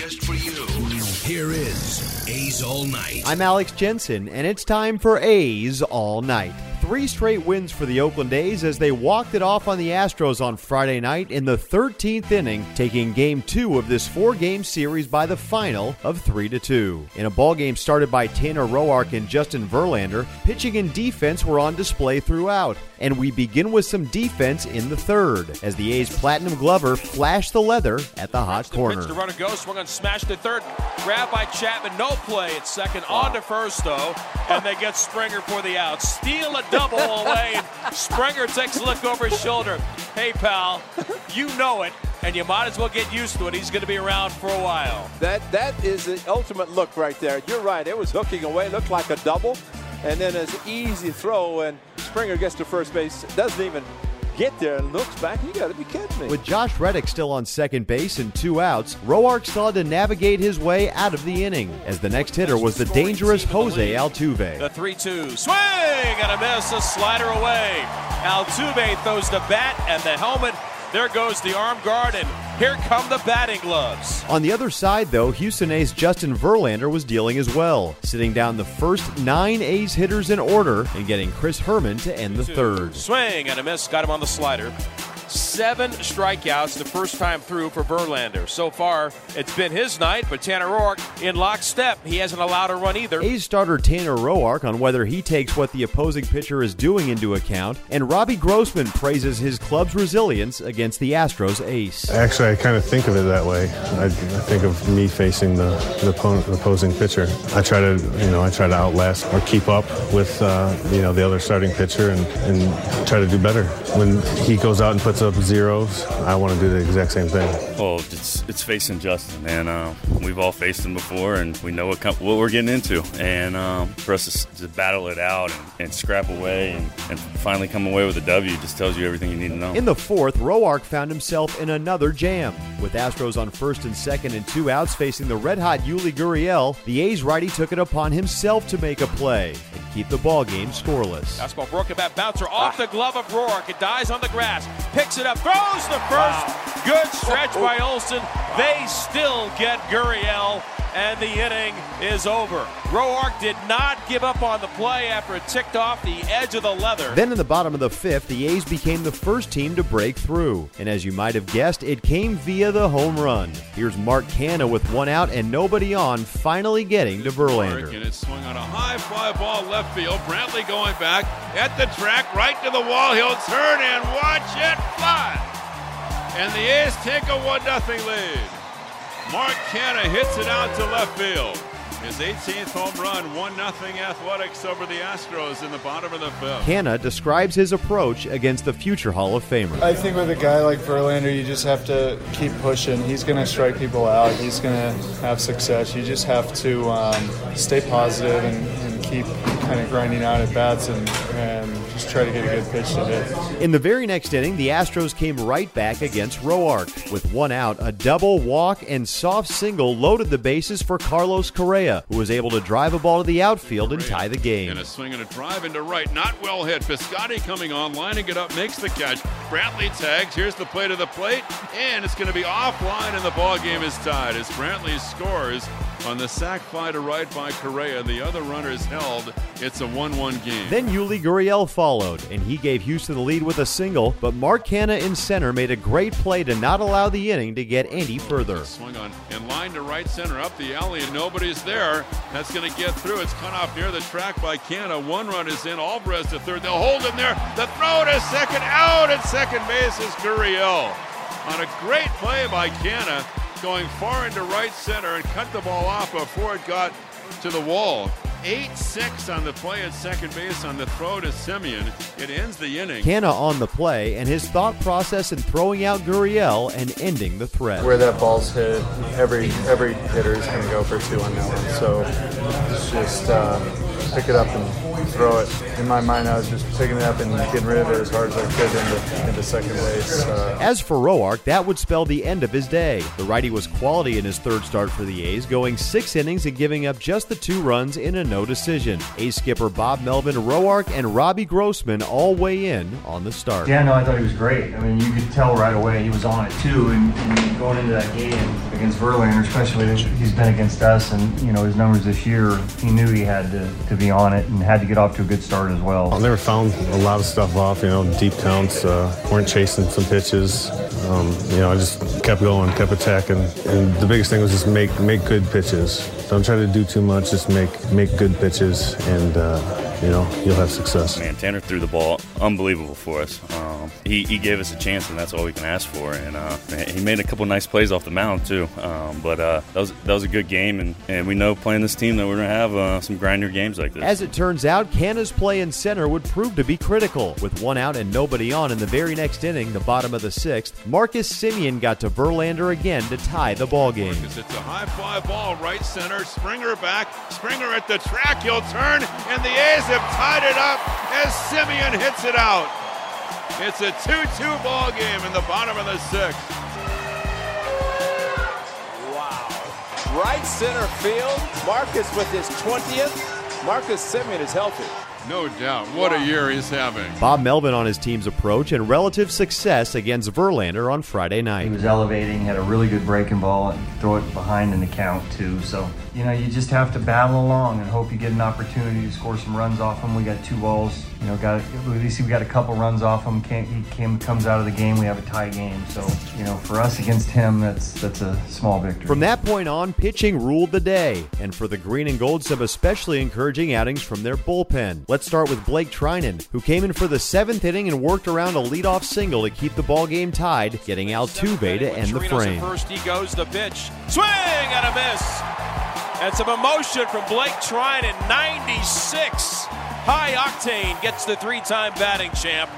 just for you. Here is A's All Night. I'm Alex Jensen, and it's time for A's All Night. Three straight wins for the Oakland A's as they walked it off on the Astros on Friday night in the 13th inning, taking game two of this four game series by the final of 3 to 2. In a ball game started by Tanner Roark and Justin Verlander, pitching and defense were on display throughout. And we begin with some defense in the third as the A's Platinum Glover flashed the leather at the hot The corner. pitch to run and swung on, smash to third, grab by Chapman, no play at second, on to first though, and they get Springer for the out. Steal a double and Springer takes a look over his shoulder. Hey pal, you know it, and you might as well get used to it. He's going to be around for a while. That that is the ultimate look right there. You're right. It was hooking away, looked like a double, and then an easy throw, and Springer gets to first base. Doesn't even get there and looks back. You got to be kidding me. With Josh Reddick still on second base and two outs, Roark still to navigate his way out of the inning, as the next hitter was the dangerous Jose Altuve. The 3 2 swing and a miss, a slider away. Altuve throws the bat and the helmet. There goes the arm guard, and here come the batting gloves. On the other side, though, Houston A's Justin Verlander was dealing as well, sitting down the first nine A's hitters in order and getting Chris Herrmann to end the third. Swing and a miss, got him on the slider. Seven strikeouts the first time through for Verlander. So far, it's been his night, but Tanner Roark in lockstep. He hasn't allowed a run either. A's starter Tanner Roark on whether he takes what the opposing pitcher is doing into account, and Robbie Grossman praises his club's resilience against the Astros ace. Actually, I kind of think of it that way. I, I think of me facing the, the, opponent, the opposing pitcher. I try to, you know, I try to outlast or keep up with, uh, you know, the other starting pitcher and, and try to do better. When he goes out and puts up zeros, I want to do the exact same thing. Well, it's it's facing Justin, and uh, we've all faced him before, and we know what com- what we're getting into. And um, for us to, to battle it out and, and scrap away and, and finally come away with a W just tells you everything you need to know. In the fourth, Roark found himself in another jam. With Astros on first and second and two outs facing the red hot Yuli Gurriel, the A's righty took it upon himself to make a play and keep the ball game scoreless. Fastball broken back bouncer off the glove of Roark. It dies on the grass. Picks it up, throws the first. Good stretch oh, oh, by oh. Olson. They still get Gurriel, and the inning is over. Roark did not give up on the play after it ticked off the edge of the leather. Then in the bottom of the fifth, the A's became the first team to break through. And as you might have guessed, it came via the home run. Here's Mark Canha with one out and nobody on, finally getting to Verlander. And Verlander. it swung on a high fly ball left field. Brantley going back at the track, right to the wall. He'll turn and watch it fly. And the A's take a 1 0 lead. Mark Canha hits it out to left field. His 18th home run, 1 0 Athletics over the Astros in the bottom of the fifth. Canha describes his approach against the future Hall of Famer. I think with a guy like Verlander, you just have to keep pushing. He's going to strike people out. He's going to have success. You just have to um, stay positive and, and keep kind of grinding out at bats and, and just try to get a good pitch to hit. In the very next inning, the Astros came right back against Roark. With one out, a double, walk, and soft single loaded the bases for Carlos Correa, who was able to drive a ball to the outfield and tie the game. And a swing and a drive into right, not well hit. Piscotti coming on, lining it up, makes the catch. Brantley tags. Here's the play to the plate, and it's going to be offline, and the ball game is tied as Brantley scores on the sac fly to right by Correa. The other runners held. It's a 1 1 game. Then Yuli Gurriel followed, and he gave Houston the lead with a single, but Mark Canha in center made a great play to not allow the inning to get any further. Swung on in line to right center up the alley, and nobody's there. That's going to get through. It's cut off near the track by Canha. One run is in. Alvarez to third. They'll hold him there. The throw to second. Out at second base is Gurriel. On a great play by Canha, going far into right center and cut the ball off before it got to the wall. 8 6 on the play at second base on the throw to Semien. It ends the inning. Canha on the play, and his thought process in throwing out Gurriel and ending the threat. Where that ball's hit, every every hitter is going to go for two on that one. So it's just uh, pick it up and throw it. In my mind, I was just picking it up and getting rid of it as hard as I could into, into second base. Uh, As for Roark, that would spell the end of his day. The righty was quality in his third start for the A's, going six innings and giving up just the two runs in a no decision. A's skipper Bob Melvin, Roark, and Robbie Grossman all weigh in on the start. Yeah, no, I thought he was great. I mean, you could tell right away he was on it too. And, and going into that game against Verlander, especially he's been against us, and you know his numbers this year, he knew he had to, to be on it and had to get off to a good start as well. I never found a lot of stuff off, you know, deep counts, uh, weren't chasing some pitches. Um, you know, I just kept going, kept attacking, and the biggest thing was just make make good pitches. Don't try to do too much, just make make good pitches, and uh, you know you'll have success. Man, Tanner threw the ball unbelievable for us. Um, he, he gave us a chance, and that's all we can ask for. And uh, man, he made a couple nice plays off the mound too. Um, but uh, that was that was a good game, and, and we know playing this team that we're gonna have uh, some grinder games like this. As it turns out, Canha's play in center would prove to be critical. With one out and nobody on in the very next inning, the bottom of the sixth, Marcus Semien got to Verlander again to tie the ball game. It's a high fly ball, right center. Springer back. Springer at the track. He'll turn, and the A's have tied it up as Semien hits it out. It's a 2-2 ball game in the bottom of the sixth. Wow. Right center field. Marcus with his 20th. Marcus Semien is healthy. No doubt. What a year he's having. Bob Melvin on his team's approach and relative success against Verlander on Friday night. He was elevating, had a really good breaking ball, and throw it behind in the count too. So you know, you just have to battle along and hope you get an opportunity to score some runs off him. We got two balls. You know, got at least we got a couple runs off him. Can't, he came comes out of the game. We have a tie game. So you know, for us against him, that's that's a small victory. From that point on, pitching ruled the day, and for the green and gold, some especially encouraging outings from their bullpen. Let's start with Blake Treinen, who came in for the seventh inning and worked around a leadoff single to keep the ball game tied, getting Altuve to end the Chirinos at frame. First, he goes the pitch. Swing and a miss. And some emotion from Blake Treinen, 96. High octane gets the three time batting champ.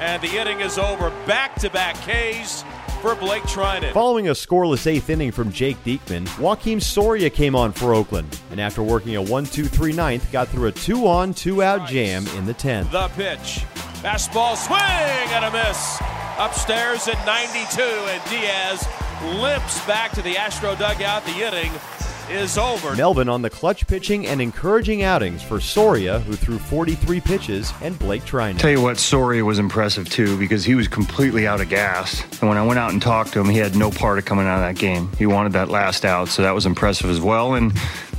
And the inning is over. Back to back Ks for Blake Treinen. Following a scoreless eighth inning from Jake Diekman, Joakim Soria came on for Oakland, and after working a 1 2 3 ninth, got through a two on, two out jam in the 10th. The pitch. Fastball swing and a miss. Upstairs at 92, and Diaz limps back to the Astro dugout. The inning is over. Melvin on the clutch pitching and encouraging outings for Soria, who threw 43 pitches, and Blake Treinen. Tell you what, Soria was impressive too because he was completely out of gas. And when I went out and talked to him, he had no part of coming out of that game. He wanted that last out, so that was impressive as well. And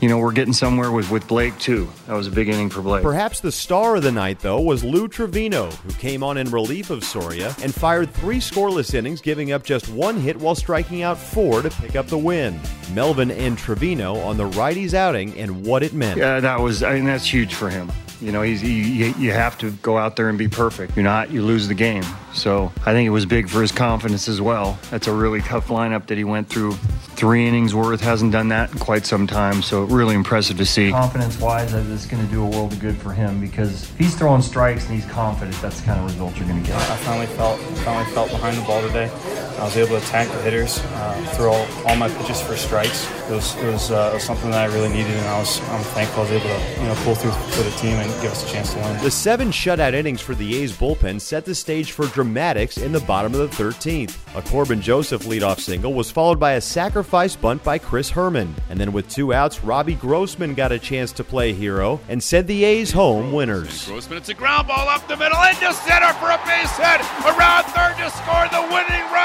you know, we're getting somewhere with with Blake too. That was a big inning for Blake. Perhaps the star of the night, though, was Lou Trivino, who came on in relief of Soria and fired three scoreless innings, giving up just one hit while striking out four to pick up the win. Melvin and Trivino on the righties outing and what it meant. Yeah, that was. I mean, that's huge for him. You know, he's he, you have to go out there and be perfect. You're not, you lose the game. So I think it was big for his confidence as well. That's a really tough lineup that he went through. Three innings worth hasn't done that in quite some time. So really impressive to see. Confidence wise, it's going to do a world of good for him because if he's throwing strikes and he's confident, that's the kind of result you're going to get. I finally felt finally felt behind the ball today. I was able to attack the hitters, uh, throw all my pitches for strikes. It was it was, uh, it was something that I really needed, and I was I'm thankful I was able to you know pull through for the team and and give us a chance to win. The seven shutout innings for the A's bullpen set the stage for dramatics in the bottom of the 13th. A Corbin Joseph leadoff single was followed by a sacrifice bunt by Chris Herrmann, And then with two outs, Robbie Grossman got a chance to play hero and sent the A's home winners. Grossman, it's a ground ball up the middle into center for a base hit. Around third to score the winning run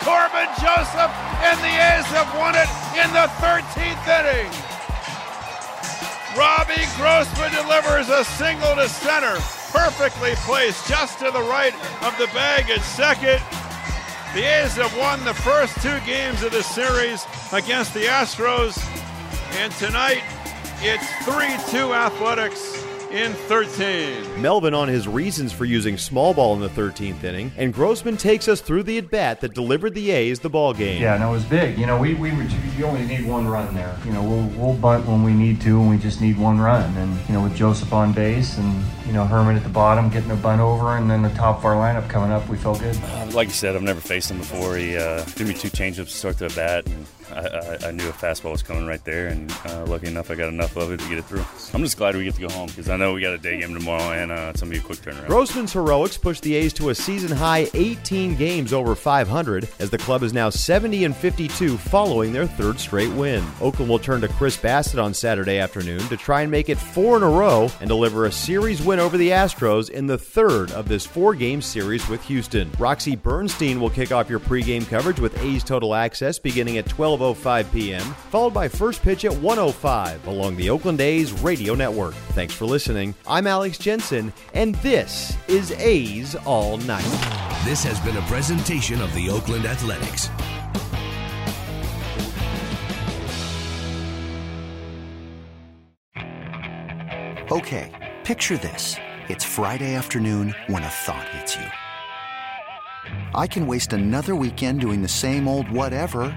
Corbin Joseph, and the A's have won it in the 13th inning. Robbie Grossman delivers a single to center, perfectly placed just to the right of the bag at second. The A's have won the first two games of the series against the Astros, and tonight it's 3 2 Athletics in 13. Melvin on his reasons for using small ball in the 13th inning, and Grossman takes us through the at bat that delivered the A's the ball game. Yeah, no, it was big. You know, we, we you only need one run there. You know, we'll, we'll bunt when we need to, and we just need one run. And you know, with Joseph on base and you know Herrmann at the bottom getting a bunt over, and then the top of our lineup coming up, we felt good. Uh, like you said, I've never faced him before. He uh, threw me two changeups to start the bat. And I, I, knew a fastball was coming right there, and uh, lucky enough, I got enough of it to get it through. I'm just glad we get to go home because I know we got a day game tomorrow, and uh, it's gonna be a quick turnaround. Grossman's heroics pushed the A's to a season high 18 games over 500, as the club is now 70 and 52 following their third straight win. Oakland will turn to Chris Bassitt on Saturday afternoon to try and make it four in a row and deliver a series win over the Astros in the third of this four-game series with Houston. Roxy Bernstein will kick off your pregame coverage with A's Total Access beginning at 12. 12.05 p.m., followed by first pitch at 1.05 along the Oakland A's radio network. Thanks for listening. I'm Alex Jensen, and this is A's All Night. This has been a presentation of the Oakland Athletics. Okay, picture this. It's Friday afternoon when a thought hits you. I can waste another weekend doing the same old whatever,